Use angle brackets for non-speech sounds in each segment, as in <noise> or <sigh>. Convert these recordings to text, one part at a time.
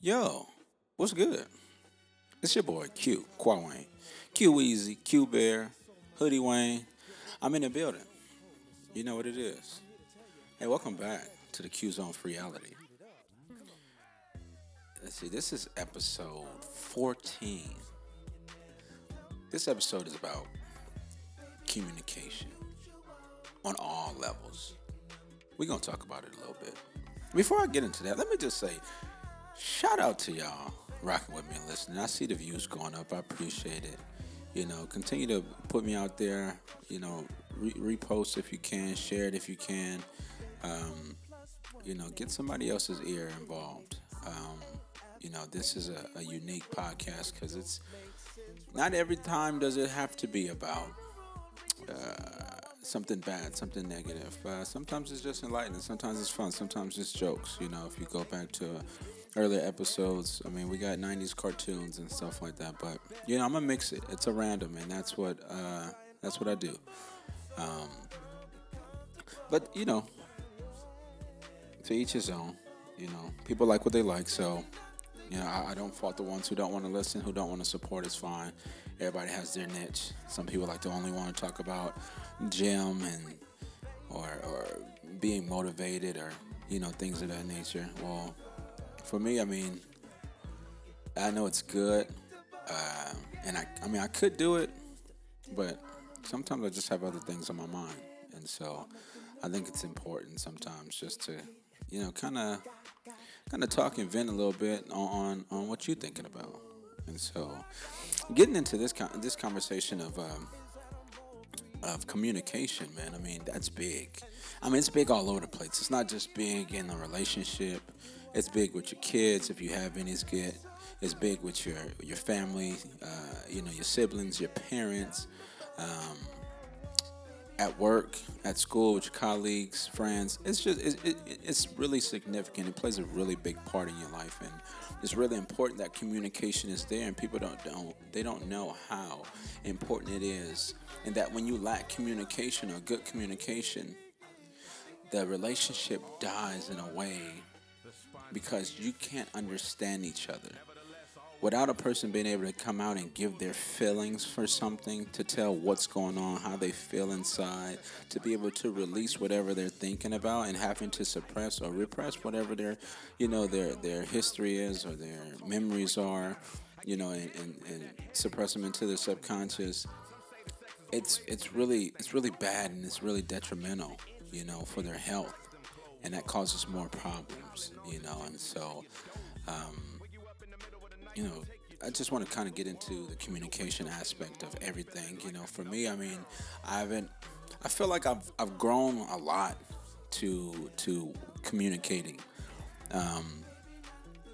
Yo, what's good? It's your boy Q, Qua Wayne. Q Easy, Q Bear, Hoodie Wayne. I'm in the building. You know what it is. Hey, welcome back to the Q Zone Reality. Let's see, this is episode 14. This episode is about communication on all levels. We're going to talk about it a little bit. Before I get into that, let me just say shout out to y'all rocking with me and listening. I see the views going up. I appreciate it. You know, continue to put me out there. You know, re- repost if you can, share it if you can. Um, you know, get somebody else's ear involved. Um, you know, this is a, a unique podcast because it's not every time does it have to be about uh, something bad, something negative. Uh, sometimes it's just enlightening. Sometimes it's fun. Sometimes it's jokes. You know, if you go back to earlier episodes, I mean, we got '90s cartoons and stuff like that. But you know, I'm gonna mix it. It's a random, and that's what uh, that's what I do. Um, but you know, to each his own. You know, people like what they like, so you know, I, I don't fault the ones who don't want to listen, who don't want to support. It's fine. Everybody has their niche. Some people like to only want to talk about gym and or or being motivated or you know things of that nature. Well, for me, I mean, I know it's good, uh, and I I mean I could do it, but sometimes I just have other things on my mind, and so I think it's important sometimes just to you know kind of kind of talk and vent a little bit on, on, on what you're thinking about. And so, getting into this con- this conversation of um, of communication, man. I mean, that's big. I mean, it's big all over the place. It's not just big in a relationship. It's big with your kids, if you have any. It's good. It's big with your your family. Uh, you know, your siblings, your parents. Um, at work, at school, with your colleagues, friends. It's just it, it, it's really significant. It plays a really big part in your life, and it's really important that communication is there. And people don't don't they don't know how important it is, and that when you lack communication or good communication, the relationship dies in a way because you can't understand each other without a person being able to come out and give their feelings for something, to tell what's going on, how they feel inside, to be able to release whatever they're thinking about and having to suppress or repress whatever their, you know, their their history is or their memories are, you know, and, and, and suppress them into their subconscious. It's it's really it's really bad and it's really detrimental, you know, for their health, and that causes more problems, you know, and so. Um, you know, I just want to kind of get into the communication aspect of everything. You know, for me, I mean, I haven't. I feel like I've I've grown a lot to to communicating. Um,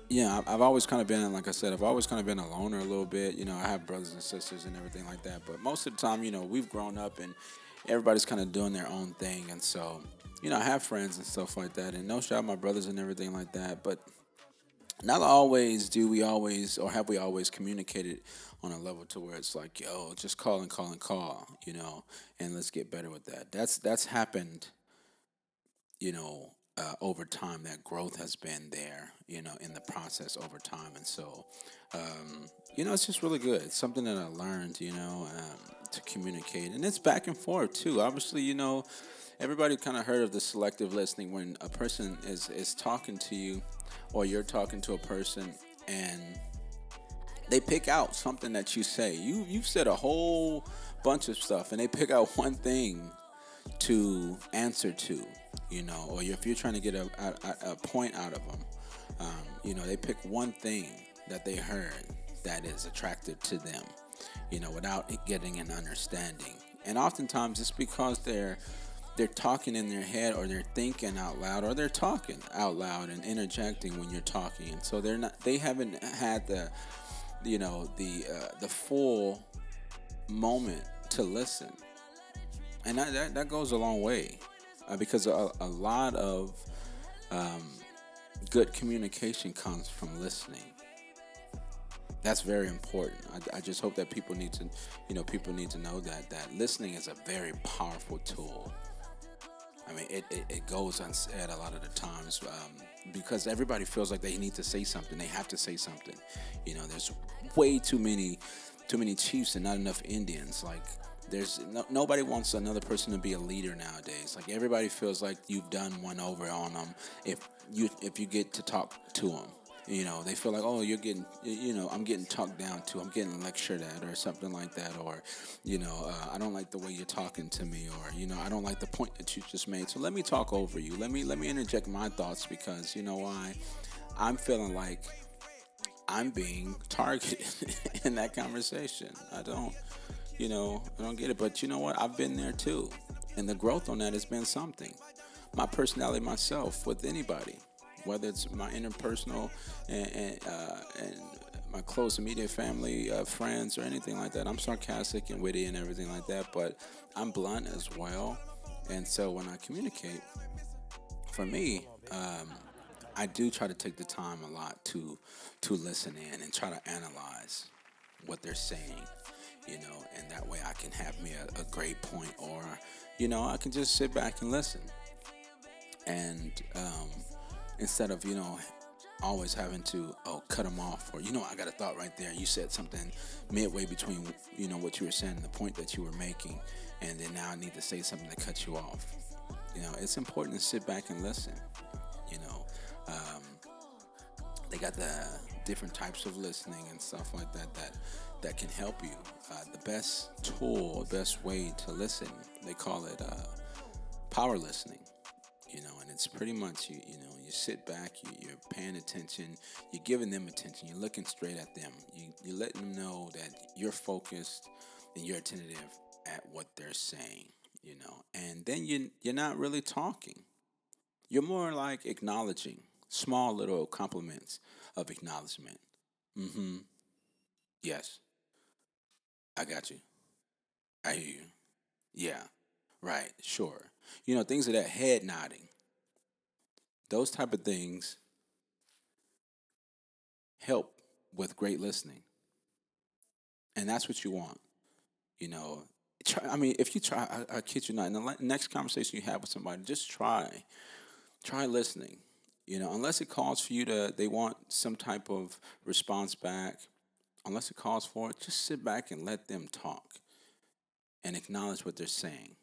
yeah, I've always kind of been, like I said, I've always kind of been a loner a little bit. You know, I have brothers and sisters and everything like that. But most of the time, you know, we've grown up and everybody's kind of doing their own thing. And so, you know, I have friends and stuff like that. And no shout my brothers and everything like that. But not always do we always or have we always communicated on a level to where it's like yo just call and call and call you know and let's get better with that that's that's happened you know uh, over time that growth has been there you know in the process over time and so um, you know it's just really good it's something that i learned you know um, to communicate. And it's back and forth too. Obviously you know everybody kind of heard of the selective listening when a person is is talking to you or you're talking to a person and they pick out something that you say. You you've said a whole bunch of stuff and they pick out one thing to answer to, you know, or if you're trying to get a, a, a point out of them, um, you know, they pick one thing that they heard that is attractive to them, you know, without getting an understanding. And oftentimes it's because they're they're talking in their head or they're thinking out loud or they're talking out loud and interjecting when you're talking. And so they're not they haven't had the you know the uh, the full moment to listen. And that, that, that goes a long way uh, because a, a, lot of um, good communication comes from listening that's very important I, I just hope that people need to you know people need to know that that listening is a very powerful tool I mean, it, it, it goes unsaid a lot of the times um, because everybody feels like they need to say something. They have to say something. You know, there's way too many, too many chiefs and not enough Indians. Like, there's no, nobody wants another person to be a leader nowadays. Like everybody feels like you've done one over on them if you if you get to talk to them. You know, they feel like, oh, you're getting, you know, I'm getting talked down to, I'm getting lectured at, or something like that, or, you know, uh, I don't like the way you're talking to me, or, you know, I don't like the point that you just made. So let me talk over you. Let me let me interject my thoughts because you know why, I'm feeling like I'm being targeted <laughs> in that conversation. I don't, you know, I don't get it. But you know what? I've been there too, and the growth on that has been something. My personality, myself, with anybody whether it's my interpersonal and, and, uh, and my close immediate family, uh, friends, or anything like that. I'm sarcastic and witty and everything like that, but I'm blunt as well. And so when I communicate, for me, um, I do try to take the time a lot to to listen in and try to analyze what they're saying, you know, and that way I can have me a, a great point, or you know, I can just sit back and listen. And um, instead of you know always having to oh cut them off or you know I got a thought right there. You said something midway between you know what you were saying the point that you were making, and then now I need to say something to cut you off. You know, it's important to sit back and listen. You know, um, they got the different types of listening and stuff like that that that can help you. Uh, the best tool, best way to listen, they call it uh, power listening you know, and it's pretty much you, you know, you sit back, you, you're paying attention, you're giving them attention, you're looking straight at them, you, you're letting them know that you're focused and you're attentive at what they're saying, you know, and then you, you're not really talking. You're more like acknowledging small little compliments of acknowledgement. Mm hmm. Yes. I got you. I hear you. Yeah. Right. Sure. You know, things of that head nodding. Those type of things help with great listening. And that's what you want. You know, try, I mean, if you try, I, I kid you not, in the next conversation you have with somebody, just try, try listening. You know, unless it calls for you to, they want some type of response back, unless it calls for it, just sit back and let them talk and acknowledge what they're saying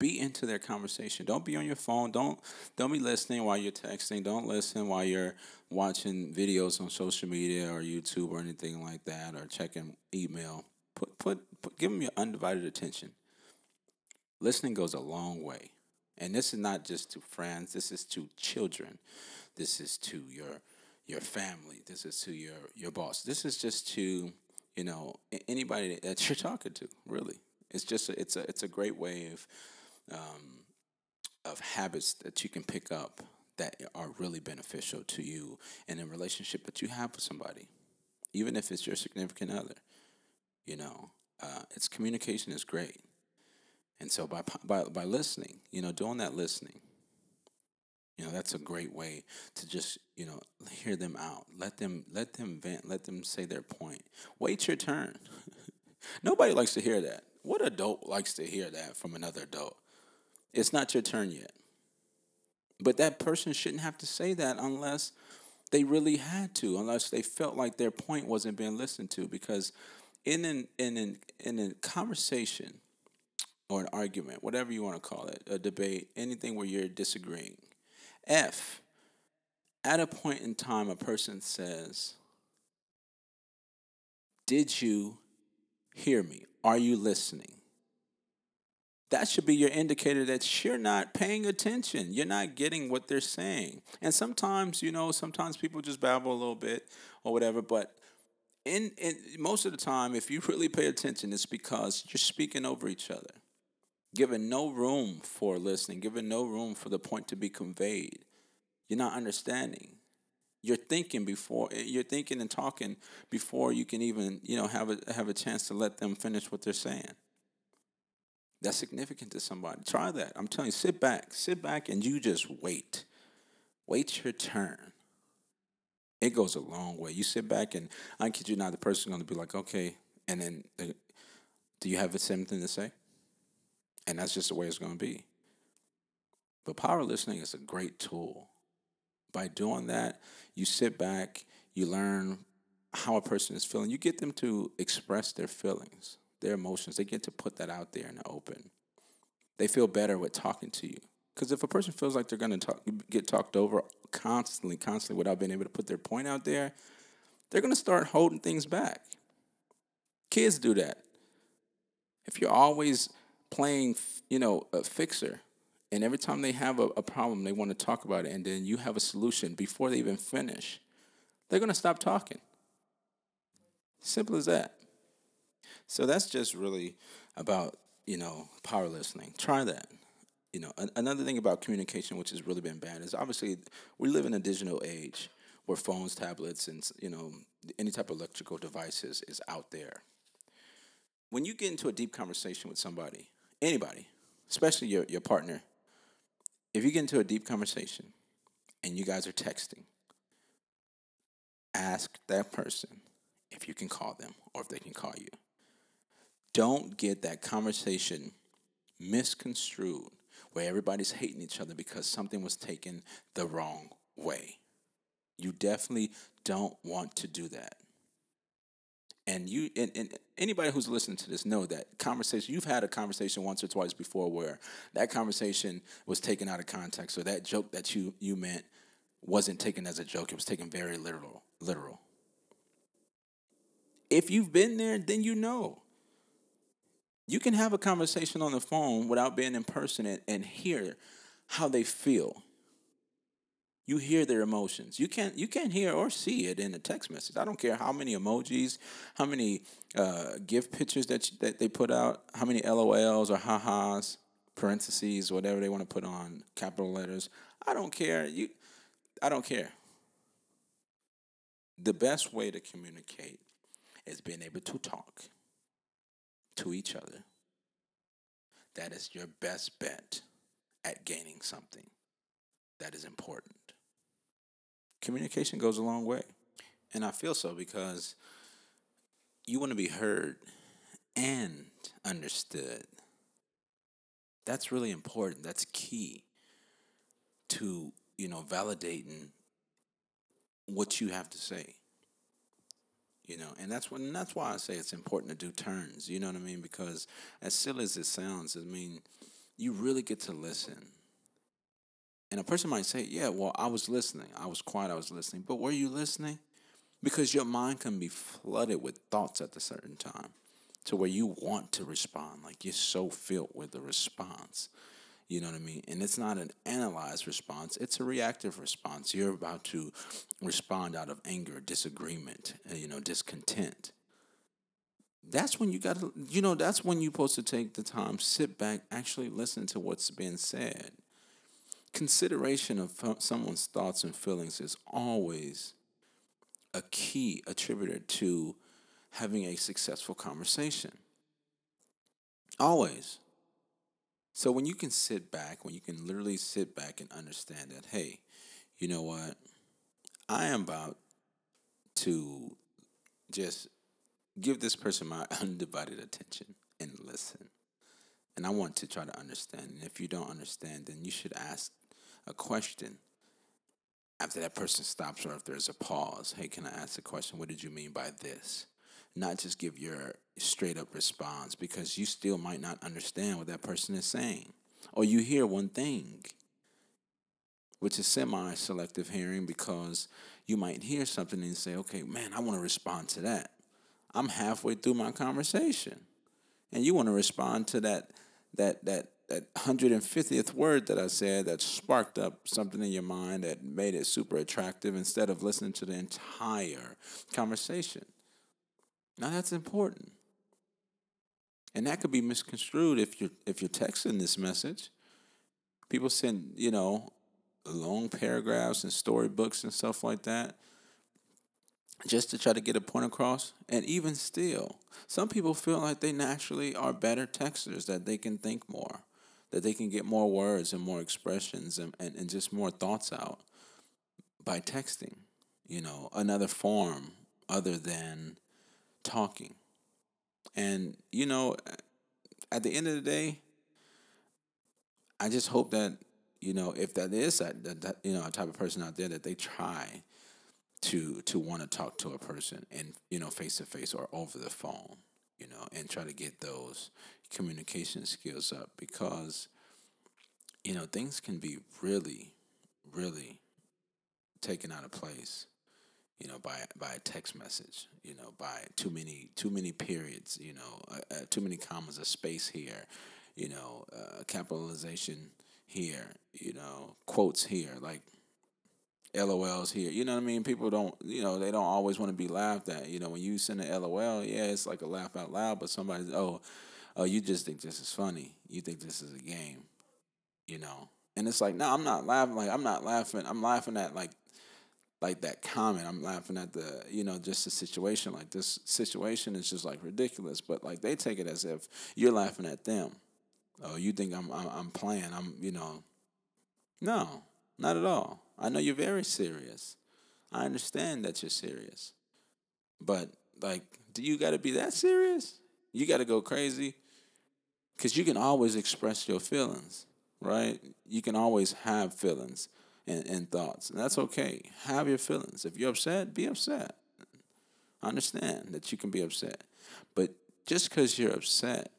be into their conversation. Don't be on your phone. Don't don't be listening while you're texting. Don't listen while you're watching videos on social media or YouTube or anything like that or checking email. Put put, put give them your undivided attention. Listening goes a long way. And this is not just to friends, this is to children. This is to your your family. This is to your your boss. This is just to, you know, anybody that you're talking to, really. It's just a, it's a it's a great way of um, of habits that you can pick up that are really beneficial to you in a relationship that you have with somebody, even if it's your significant other. You know, uh, its communication is great, and so by by by listening, you know, doing that listening, you know, that's a great way to just you know hear them out, let them let them vent, let them say their point. Wait your turn. <laughs> Nobody likes to hear that. What adult likes to hear that from another adult? It's not your turn yet. But that person shouldn't have to say that unless they really had to, unless they felt like their point wasn't being listened to. Because in an in an in a conversation or an argument, whatever you want to call it, a debate, anything where you're disagreeing, F, at a point in time, a person says, Did you hear me? Are you listening? That should be your indicator that you're not paying attention. You're not getting what they're saying. And sometimes, you know, sometimes people just babble a little bit or whatever, but in, in most of the time, if you really pay attention, it's because you're speaking over each other, giving no room for listening, giving no room for the point to be conveyed. You're not understanding. You're thinking before you're thinking and talking before you can even, you know, have a have a chance to let them finish what they're saying. That's significant to somebody. Try that. I'm telling you, sit back. Sit back and you just wait. Wait your turn. It goes a long way. You sit back and I kid you not, the person's going to be like, okay. And then, do you have the same thing to say? And that's just the way it's going to be. But power listening is a great tool. By doing that, you sit back, you learn how a person is feeling. You get them to express their feelings, their emotions. They get to put that out there in the open. They feel better with talking to you. Because if a person feels like they're going to get talked over constantly, constantly without being able to put their point out there, they're going to start holding things back. Kids do that. If you're always playing, you know, a fixer, and every time they have a, a problem, they want to talk about it, and then you have a solution before they even finish, they're going to stop talking. Simple as that. So that's just really about, you know, power listening. Try that. You know, another thing about communication, which has really been bad, is obviously we live in a digital age where phones, tablets, and you know any type of electrical devices is out there. When you get into a deep conversation with somebody, anybody, especially your, your partner, if you get into a deep conversation and you guys are texting, ask that person if you can call them or if they can call you. Don't get that conversation misconstrued where everybody's hating each other because something was taken the wrong way. You definitely don't want to do that. And you and, and anybody who's listening to this know that conversation you've had a conversation once or twice before where that conversation was taken out of context or that joke that you you meant wasn't taken as a joke. It was taken very literal literal. If you've been there, then you know. You can have a conversation on the phone without being in person and, and hear how they feel you hear their emotions. You can't you can't hear or see it in a text message. I don't care how many emojis, how many uh, GIF pictures that you, that they put out, how many LOLs or ha-has, parentheses, whatever they want to put on capital letters. I don't care. You, I don't care. The best way to communicate is being able to talk to each other. That is your best bet at gaining something that is important communication goes a long way. And I feel so because you want to be heard and understood. That's really important. That's key to, you know, validating what you have to say. You know, and that's when that's why I say it's important to do turns. You know what I mean? Because as silly as it sounds, I mean, you really get to listen and a person might say, Yeah, well, I was listening. I was quiet. I was listening. But were you listening? Because your mind can be flooded with thoughts at a certain time to where you want to respond. Like you're so filled with the response. You know what I mean? And it's not an analyzed response, it's a reactive response. You're about to respond out of anger, disagreement, uh, you know, discontent. That's when you got to, you know, that's when you're supposed to take the time, sit back, actually listen to what's being said consideration of someone's thoughts and feelings is always a key attributor to having a successful conversation. Always. So when you can sit back, when you can literally sit back and understand that, hey, you know what? I am about to just give this person my <laughs> undivided attention and listen. And I want to try to understand. And if you don't understand, then you should ask a question after that person stops or if there's a pause. Hey, can I ask a question? What did you mean by this? Not just give your straight up response because you still might not understand what that person is saying. Or you hear one thing, which is semi selective hearing because you might hear something and say, okay, man, I want to respond to that. I'm halfway through my conversation. And you want to respond to that that that that 150th word that I said that sparked up something in your mind that made it super attractive instead of listening to the entire conversation. Now that's important. And that could be misconstrued if you're if you're texting this message. People send, you know, long paragraphs and storybooks and stuff like that just to try to get a point across. And even still, some people feel like they naturally are better texters, that they can think more that they can get more words and more expressions and, and, and just more thoughts out by texting, you know, another form other than talking. And, you know, at the end of the day, I just hope that you know, if that is that, that, that you know a type of person out there that they try to to want to talk to a person and you know face to face or over the phone, you know, and try to get those communication skills up because you know things can be really, really taken out of place you know, by by a text message, you know, by too many too many periods, you know, uh, uh, too many commas, a space here, you know, uh, capitalization here, you know, quotes here, like LOLs here. You know what I mean? People don't, you know, they don't always want to be laughed at. You know, when you send an LOL, yeah, it's like a laugh out loud, but somebody's, oh, oh, you just think this is funny. You think this is a game, you know. And it's like, no, I'm not laughing. Like I'm not laughing. I'm laughing at like like that comment. I'm laughing at the, you know, just the situation. Like this situation is just like ridiculous, but like they take it as if you're laughing at them. Oh, you think I'm I'm, I'm playing? I'm, you know. No, not at all. I know you're very serious. I understand that you're serious, but like, do you got to be that serious? You got to go crazy, because you can always express your feelings, right? You can always have feelings and, and thoughts. And that's okay. Have your feelings. If you're upset, be upset. Understand that you can be upset. But just because you're upset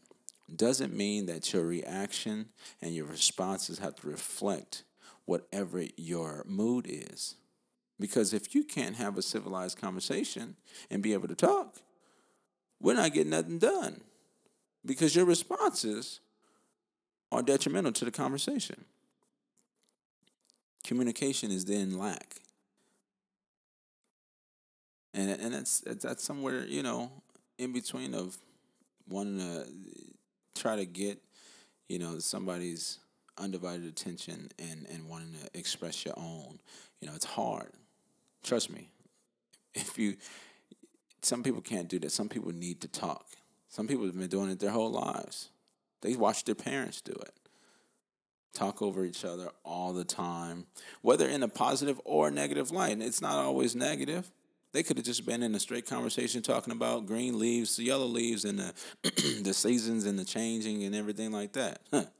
doesn't mean that your reaction and your responses have to reflect whatever your mood is. Because if you can't have a civilized conversation and be able to talk, we're not getting nothing done. Because your responses are detrimental to the conversation communication is then lack. And and that's that's somewhere you know in between of wanting to try to get you know somebody's undivided attention and and wanting to express your own. You know, it's hard. Trust me. If you some people can't do that. Some people need to talk. Some people have been doing it their whole lives. They watch their parents do it talk over each other all the time, whether in a positive or negative light. And it's not always negative. They could have just been in a straight conversation talking about green leaves, yellow leaves, and the <clears throat> the seasons and the changing and everything like that. Huh. <laughs>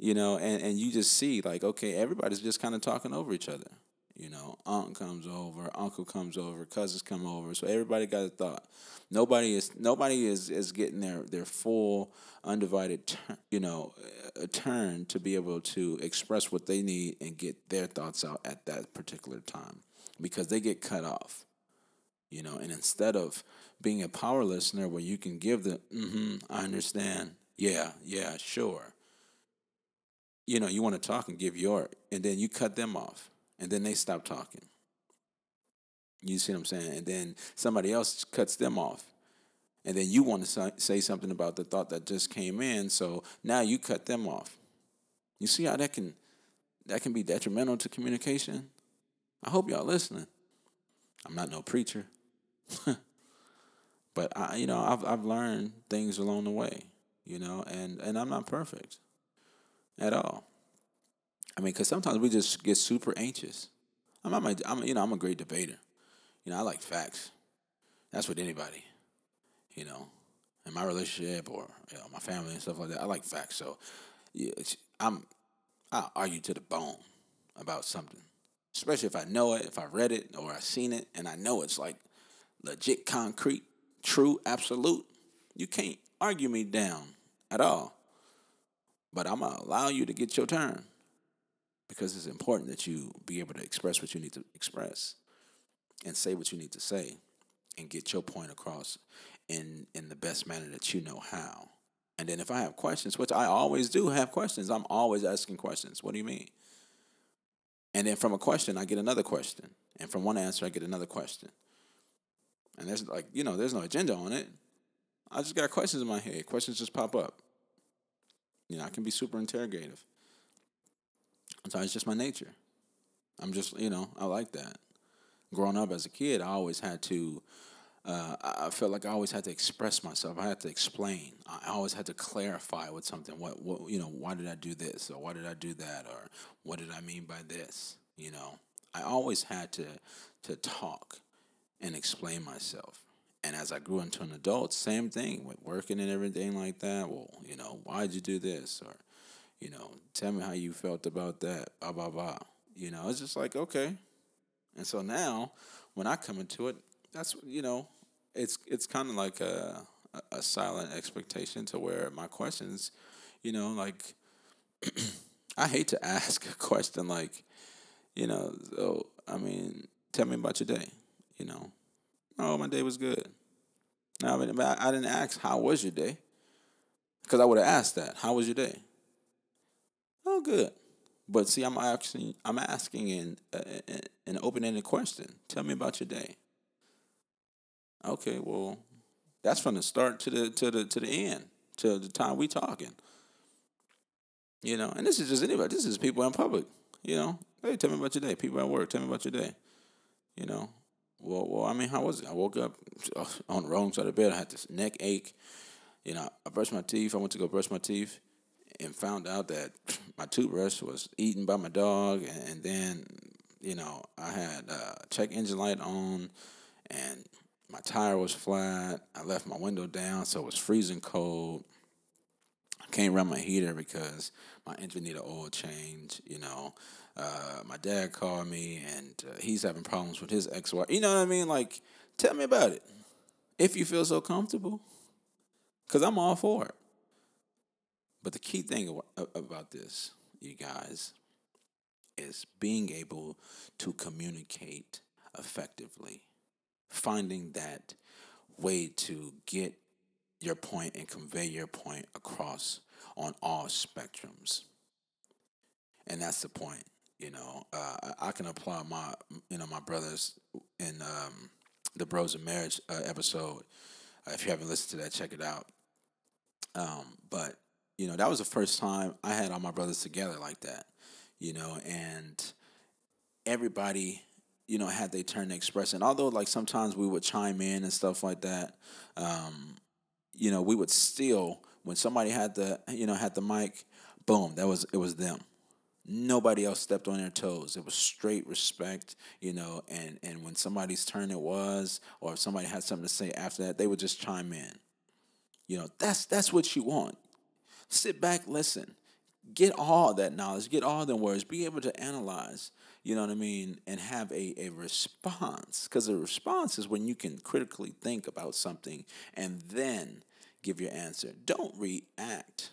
You know, and, and you just see like, okay, everybody's just kind of talking over each other. You know, aunt comes over, uncle comes over, cousins come over. So everybody got a thought. Nobody is nobody is, is getting their, their full undivided you know a turn to be able to express what they need and get their thoughts out at that particular time because they get cut off. You know, and instead of being a power listener where you can give the mm-hmm, I understand, yeah, yeah, sure. You know, you want to talk and give your and then you cut them off and then they stop talking. You see what I'm saying? And then somebody else cuts them off. And then you want to say something about the thought that just came in, so now you cut them off. You see how that can that can be detrimental to communication? I hope y'all listening. I'm not no preacher. <laughs> but I you know, I've I've learned things along the way, you know, and and I'm not perfect at all. I mean, because sometimes we just get super anxious. I'm, I'm, a, I'm, you know, I'm a great debater. You know, I like facts. That's with anybody. You know, in my relationship or you know, my family and stuff like that. I like facts. So, yeah, I'm I argue to the bone about something, especially if I know it, if I read it or I seen it, and I know it's like legit, concrete, true, absolute. You can't argue me down at all. But I'm gonna allow you to get your turn because it's important that you be able to express what you need to express and say what you need to say and get your point across in in the best manner that you know how. And then if I have questions, which I always do have questions, I'm always asking questions. What do you mean? And then from a question, I get another question. And from one answer, I get another question. And there's like, you know, there's no agenda on it. I just got questions in my head. Questions just pop up. You know, I can be super interrogative. So it's just my nature. I'm just, you know, I like that. Growing up as a kid, I always had to, uh, I felt like I always had to express myself. I had to explain. I always had to clarify with something. What, what, you know, why did I do this? Or why did I do that? Or what did I mean by this? You know, I always had to, to talk and explain myself. And as I grew into an adult, same thing with working and everything like that. Well, you know, why'd you do this? Or, You know, tell me how you felt about that. Blah blah blah. You know, it's just like okay. And so now, when I come into it, that's you know, it's it's kind of like a a silent expectation to where my questions, you know, like <clears throat> I hate to <laughs> ask a question like, you know, so I mean, tell me about your day. You know, oh, my day was good. No, I mean, I didn't ask how was your day, because I would have asked that. How was your day? Oh, good. But see, I'm asking, I'm asking in uh, an open-ended question. Tell me about your day. Okay, well, that's from the start to the to the to the end, to the time we talking. You know, and this is just anybody. This is people in public. You know, hey, tell me about your day. People at work, tell me about your day. You know, well, well, I mean, how was it? I woke up <sighs> on the wrong side of bed. I had this neck ache. You know, I brushed my teeth. I went to go brush my teeth, and found out that my toothbrush was eaten by my dog. And, and then, you know, I had uh, check engine light on, and my tire was flat. I left my window down, so it was freezing cold. I can't run my heater because my engine need an oil change. You know, uh, my dad called me and uh, he's having problems with his ex wife. You know what I mean? Like, tell me about it if you feel so comfortable, because I'm all for it. But the key thing about this, you guys, is being able to communicate effectively, finding that way to get your point and convey your point across on all spectrums. And that's the point. You know, uh, I can apply my, you know, my brothers in um, the Bros of Marriage uh, episode. Uh, if you haven't listened to that, check it out. Um, but you know, that was the first time I had all my brothers together like that. You know, and everybody you know, had their turn to express. And although like sometimes we would chime in and stuff like that, um, you know, we would still when somebody had the you know had the mic, boom, that was it was them. Nobody else stepped on their toes. It was straight respect, you know, and and when somebody's turn it was, or if somebody had something to say after that, they would just chime in. You know, that's that's what you want. Sit back, listen, get all that knowledge, get all the words, be able to analyze, you know what I mean, and have a, a response. Because a response is when you can critically think about something and then give your answer. Don't react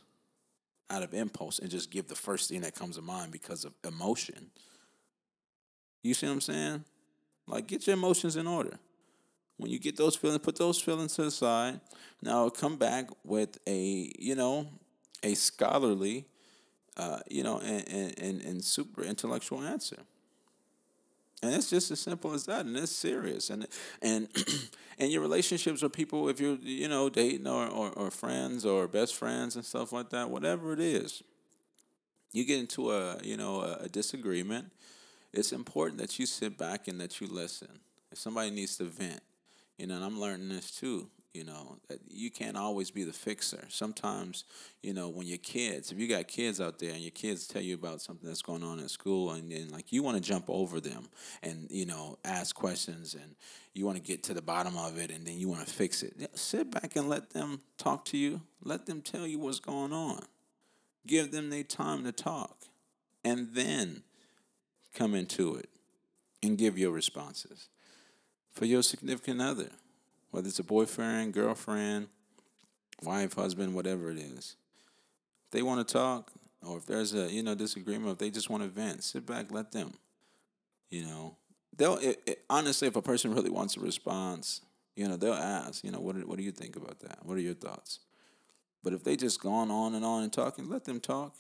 out of impulse and just give the first thing that comes to mind because of emotion. You see what I'm saying? Like, get your emotions in order. When you get those feelings, put those feelings to the side. Now, come back with a, you know, a scholarly, uh, you know, and, and, and and super intellectual answer. And it's just as simple as that, and it's serious. And and <clears throat> and your relationships with people, if you're you know dating or, or, or friends or best friends and stuff like that, whatever it is, you get into a you know a, a disagreement. It's important that you sit back and that you listen. If somebody needs to vent, you know, and I'm learning this too. You know, you can't always be the fixer. Sometimes, you know, when your kids, if you got kids out there and your kids tell you about something that's going on in school and then like you want to jump over them and, you know, ask questions and you want to get to the bottom of it and then you want to fix it. Sit back and let them talk to you. Let them tell you what's going on. Give them their time to talk and then come into it and give your responses. For your significant other, whether it's a boyfriend, girlfriend, wife, husband, whatever it is. If they want to talk, or if there's a you know disagreement, if they just want to vent, sit back, let them. You know, they'll it, it, honestly, if a person really wants a response, you know, they'll ask, you know, what what do you think about that? What are your thoughts? But if they just gone on and on and talking, let them talk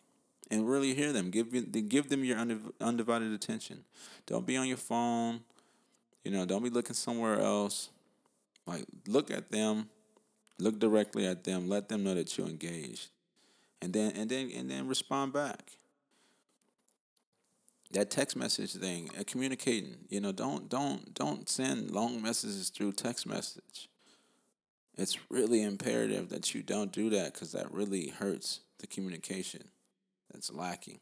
and really hear them. Give give them your undivided attention. Don't be on your phone. You know, don't be looking somewhere else. Like look at them, look directly at them, let them know that you're engaged. And then and then and then respond back. That text message thing, uh, communicating, you know, don't don't don't send long messages through text message. It's really imperative that you don't do that because that really hurts the communication that's lacking.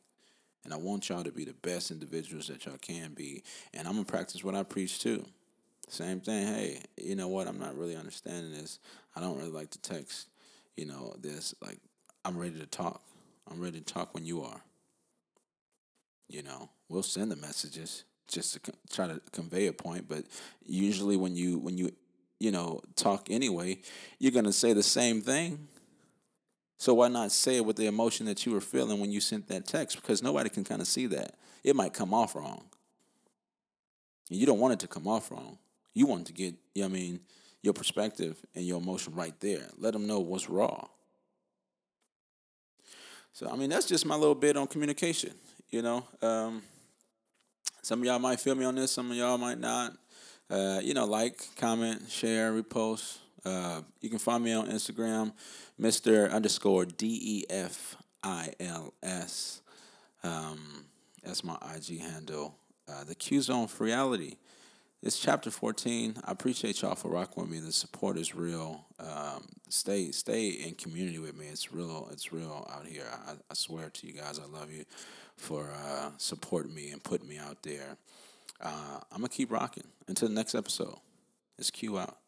And I want y'all to be the best individuals that y'all can be. And I'm gonna practice what I preach too. Same thing. Hey, you know what? I'm not really understanding this. I don't really like to text, you know, this. Like, I'm ready to talk. I'm ready to talk when you are. You know, we'll send the messages just to co- try to convey a point, but usually when you when you you know talk anyway, you're gonna say the same thing. So why not say it with the emotion that you were feeling when you sent that text? Because nobody can kind of see that. It might come off wrong. You don't want it to come off wrong. You want to get, you know I mean, your perspective and your emotion right there. Let them know what's raw. So I mean, that's just my little bit on communication. You know, um, some of y'all might feel me on this. Some of y'all might not. Uh, you know, like, comment, share, repost. Uh, you can find me on Instagram, Mister underscore D E F I L S. Um, that's my IG handle. Uh, the Q Zone for Reality. It's chapter 14. I appreciate y'all for rocking with me. The support is real. Um, stay stay in community with me. It's real. It's real out here. I, I swear to you guys, I love you for uh, supporting me and putting me out there. Uh, I'm gonna keep rocking until the next episode. It's Q out.